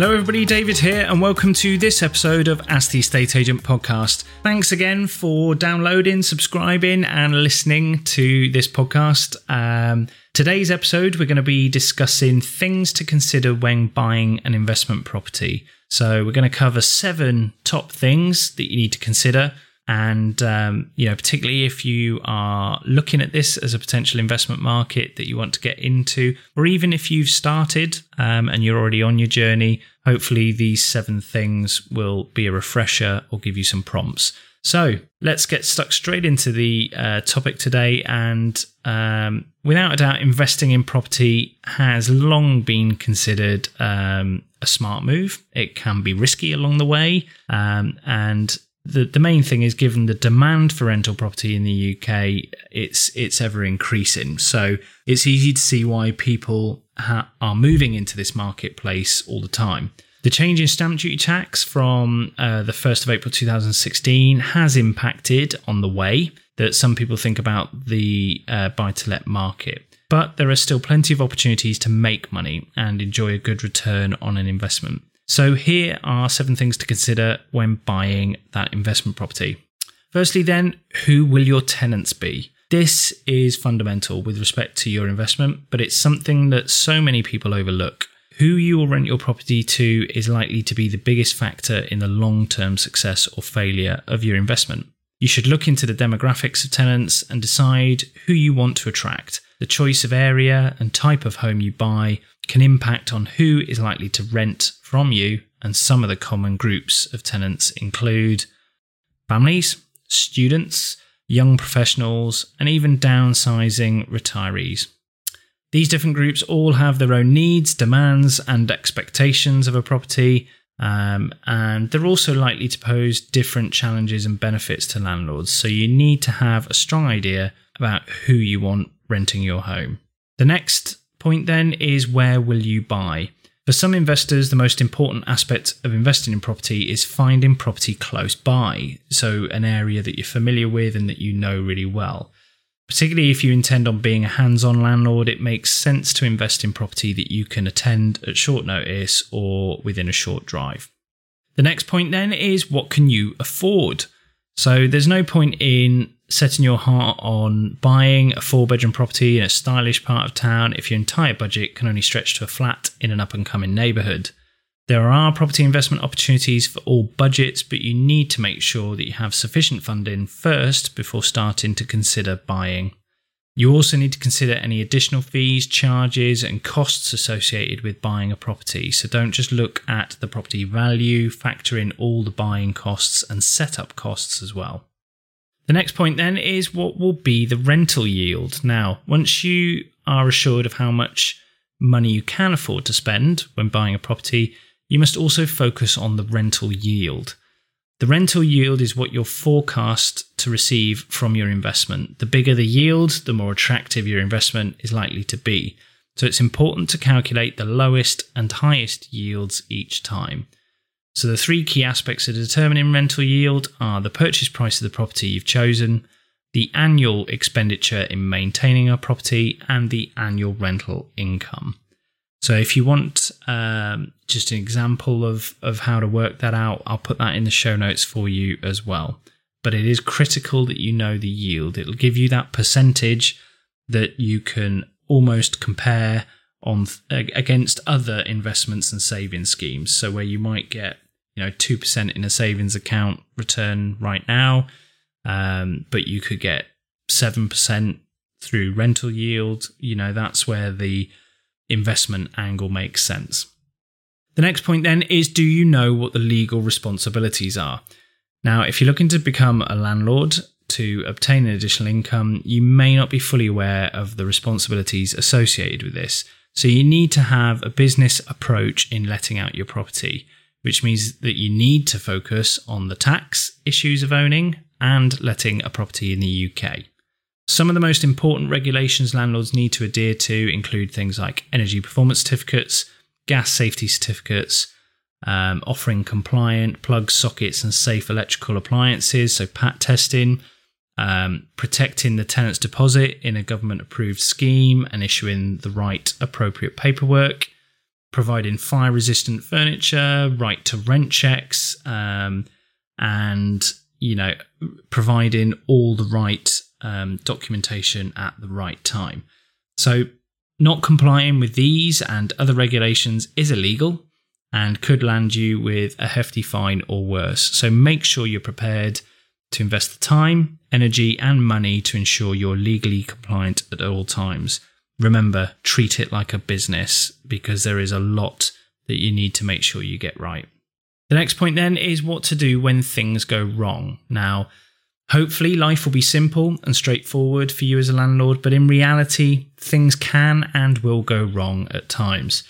Hello, everybody. David here, and welcome to this episode of Ask the Estate Agent podcast. Thanks again for downloading, subscribing, and listening to this podcast. Um, today's episode, we're going to be discussing things to consider when buying an investment property. So, we're going to cover seven top things that you need to consider and um, you know particularly if you are looking at this as a potential investment market that you want to get into or even if you've started um, and you're already on your journey hopefully these seven things will be a refresher or give you some prompts. So let's get stuck straight into the uh, topic today. And um, without a doubt investing in property has long been considered um, a smart move. It can be risky along the way. Um, and the, the main thing is given the demand for rental property in the UK, it's it's ever increasing. So it's easy to see why people ha- are moving into this marketplace all the time. The change in stamp duty tax from uh, the 1st of April 2016 has impacted on the way that some people think about the uh, buy to let market. But there are still plenty of opportunities to make money and enjoy a good return on an investment. So, here are seven things to consider when buying that investment property. Firstly, then, who will your tenants be? This is fundamental with respect to your investment, but it's something that so many people overlook. Who you will rent your property to is likely to be the biggest factor in the long term success or failure of your investment. You should look into the demographics of tenants and decide who you want to attract. The choice of area and type of home you buy can impact on who is likely to rent from you, and some of the common groups of tenants include families, students, young professionals, and even downsizing retirees. These different groups all have their own needs, demands, and expectations of a property, um, and they're also likely to pose different challenges and benefits to landlords. So you need to have a strong idea about who you want renting your home. The next point then is where will you buy? For some investors, the most important aspect of investing in property is finding property close by, so an area that you're familiar with and that you know really well. Particularly if you intend on being a hands on landlord, it makes sense to invest in property that you can attend at short notice or within a short drive. The next point then is what can you afford? So there's no point in setting your heart on buying a four bedroom property in a stylish part of town if your entire budget can only stretch to a flat in an up and coming neighbourhood. There are property investment opportunities for all budgets, but you need to make sure that you have sufficient funding first before starting to consider buying. You also need to consider any additional fees, charges, and costs associated with buying a property. So don't just look at the property value, factor in all the buying costs and setup costs as well. The next point then is what will be the rental yield. Now, once you are assured of how much money you can afford to spend when buying a property, you must also focus on the rental yield. The rental yield is what you're forecast to receive from your investment. The bigger the yield, the more attractive your investment is likely to be. So it's important to calculate the lowest and highest yields each time. So the three key aspects of determining rental yield are the purchase price of the property you've chosen, the annual expenditure in maintaining a property, and the annual rental income. So if you want um, just an example of, of how to work that out, I'll put that in the show notes for you as well. But it is critical that you know the yield. It'll give you that percentage that you can almost compare on against other investments and savings schemes. So where you might get you know, 2% in a savings account return right now, um, but you could get 7% through rental yield. You know, that's where the investment angle makes sense. The next point then is do you know what the legal responsibilities are? Now, if you're looking to become a landlord to obtain an additional income, you may not be fully aware of the responsibilities associated with this. So you need to have a business approach in letting out your property which means that you need to focus on the tax issues of owning and letting a property in the UK. Some of the most important regulations landlords need to adhere to include things like energy performance certificates, gas safety certificates, um, offering compliant plug sockets and safe electrical appliances, so PAT testing, um, protecting the tenant's deposit in a government approved scheme and issuing the right appropriate paperwork, providing fire resistant furniture, right to rent checks, um, and you know providing all the right um, documentation at the right time. So, not complying with these and other regulations is illegal and could land you with a hefty fine or worse. So, make sure you're prepared to invest the time, energy, and money to ensure you're legally compliant at all times. Remember, treat it like a business because there is a lot that you need to make sure you get right. The next point then is what to do when things go wrong. Now, Hopefully, life will be simple and straightforward for you as a landlord, but in reality, things can and will go wrong at times.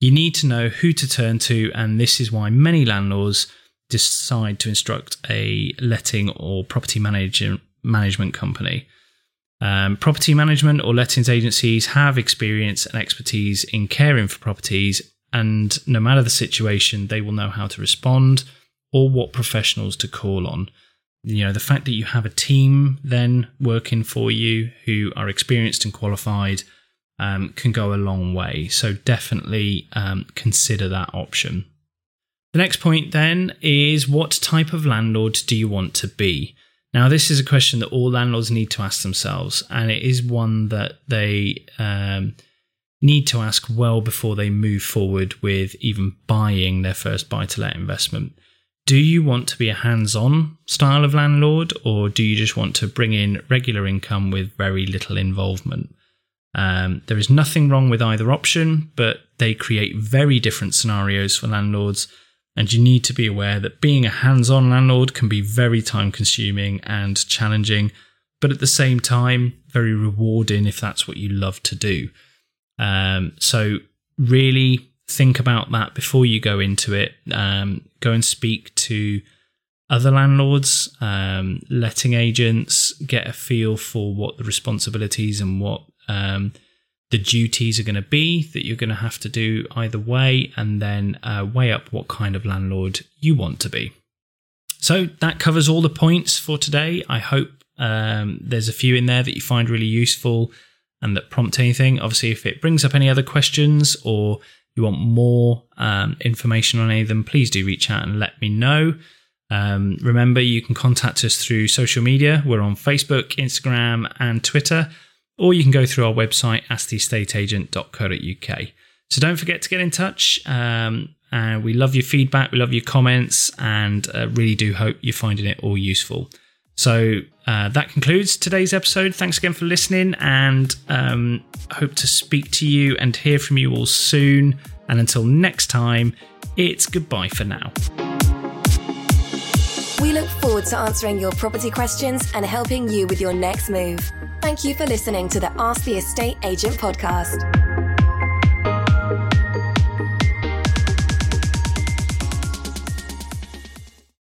You need to know who to turn to, and this is why many landlords decide to instruct a letting or property management company. Um, property management or lettings agencies have experience and expertise in caring for properties, and no matter the situation, they will know how to respond or what professionals to call on. You know the fact that you have a team then working for you who are experienced and qualified um, can go a long way. So definitely um, consider that option. The next point then is what type of landlord do you want to be now this is a question that all landlords need to ask themselves and it is one that they um, need to ask well before they move forward with even buying their first buy to let investment do you want to be a hands on style of landlord, or do you just want to bring in regular income with very little involvement? Um, there is nothing wrong with either option, but they create very different scenarios for landlords. And you need to be aware that being a hands on landlord can be very time consuming and challenging, but at the same time, very rewarding if that's what you love to do. Um, so, really think about that before you go into it. Um, go and speak to other landlords, um, letting agents, get a feel for what the responsibilities and what um, the duties are going to be that you're going to have to do either way, and then uh, weigh up what kind of landlord you want to be. So that covers all the points for today. I hope um, there's a few in there that you find really useful and that prompt anything. Obviously, if it brings up any other questions or you want more um, information on any of them, please do reach out and let me know. Um, remember, you can contact us through social media. We're on Facebook, Instagram, and Twitter, or you can go through our website, asktheestateagent.co.uk. So don't forget to get in touch. Um, and we love your feedback, we love your comments, and uh, really do hope you're finding it all useful. So uh, that concludes today's episode. Thanks again for listening, and um, hope to speak to you and hear from you all soon. And until next time, it's goodbye for now. We look forward to answering your property questions and helping you with your next move. Thank you for listening to the Ask the Estate Agent podcast.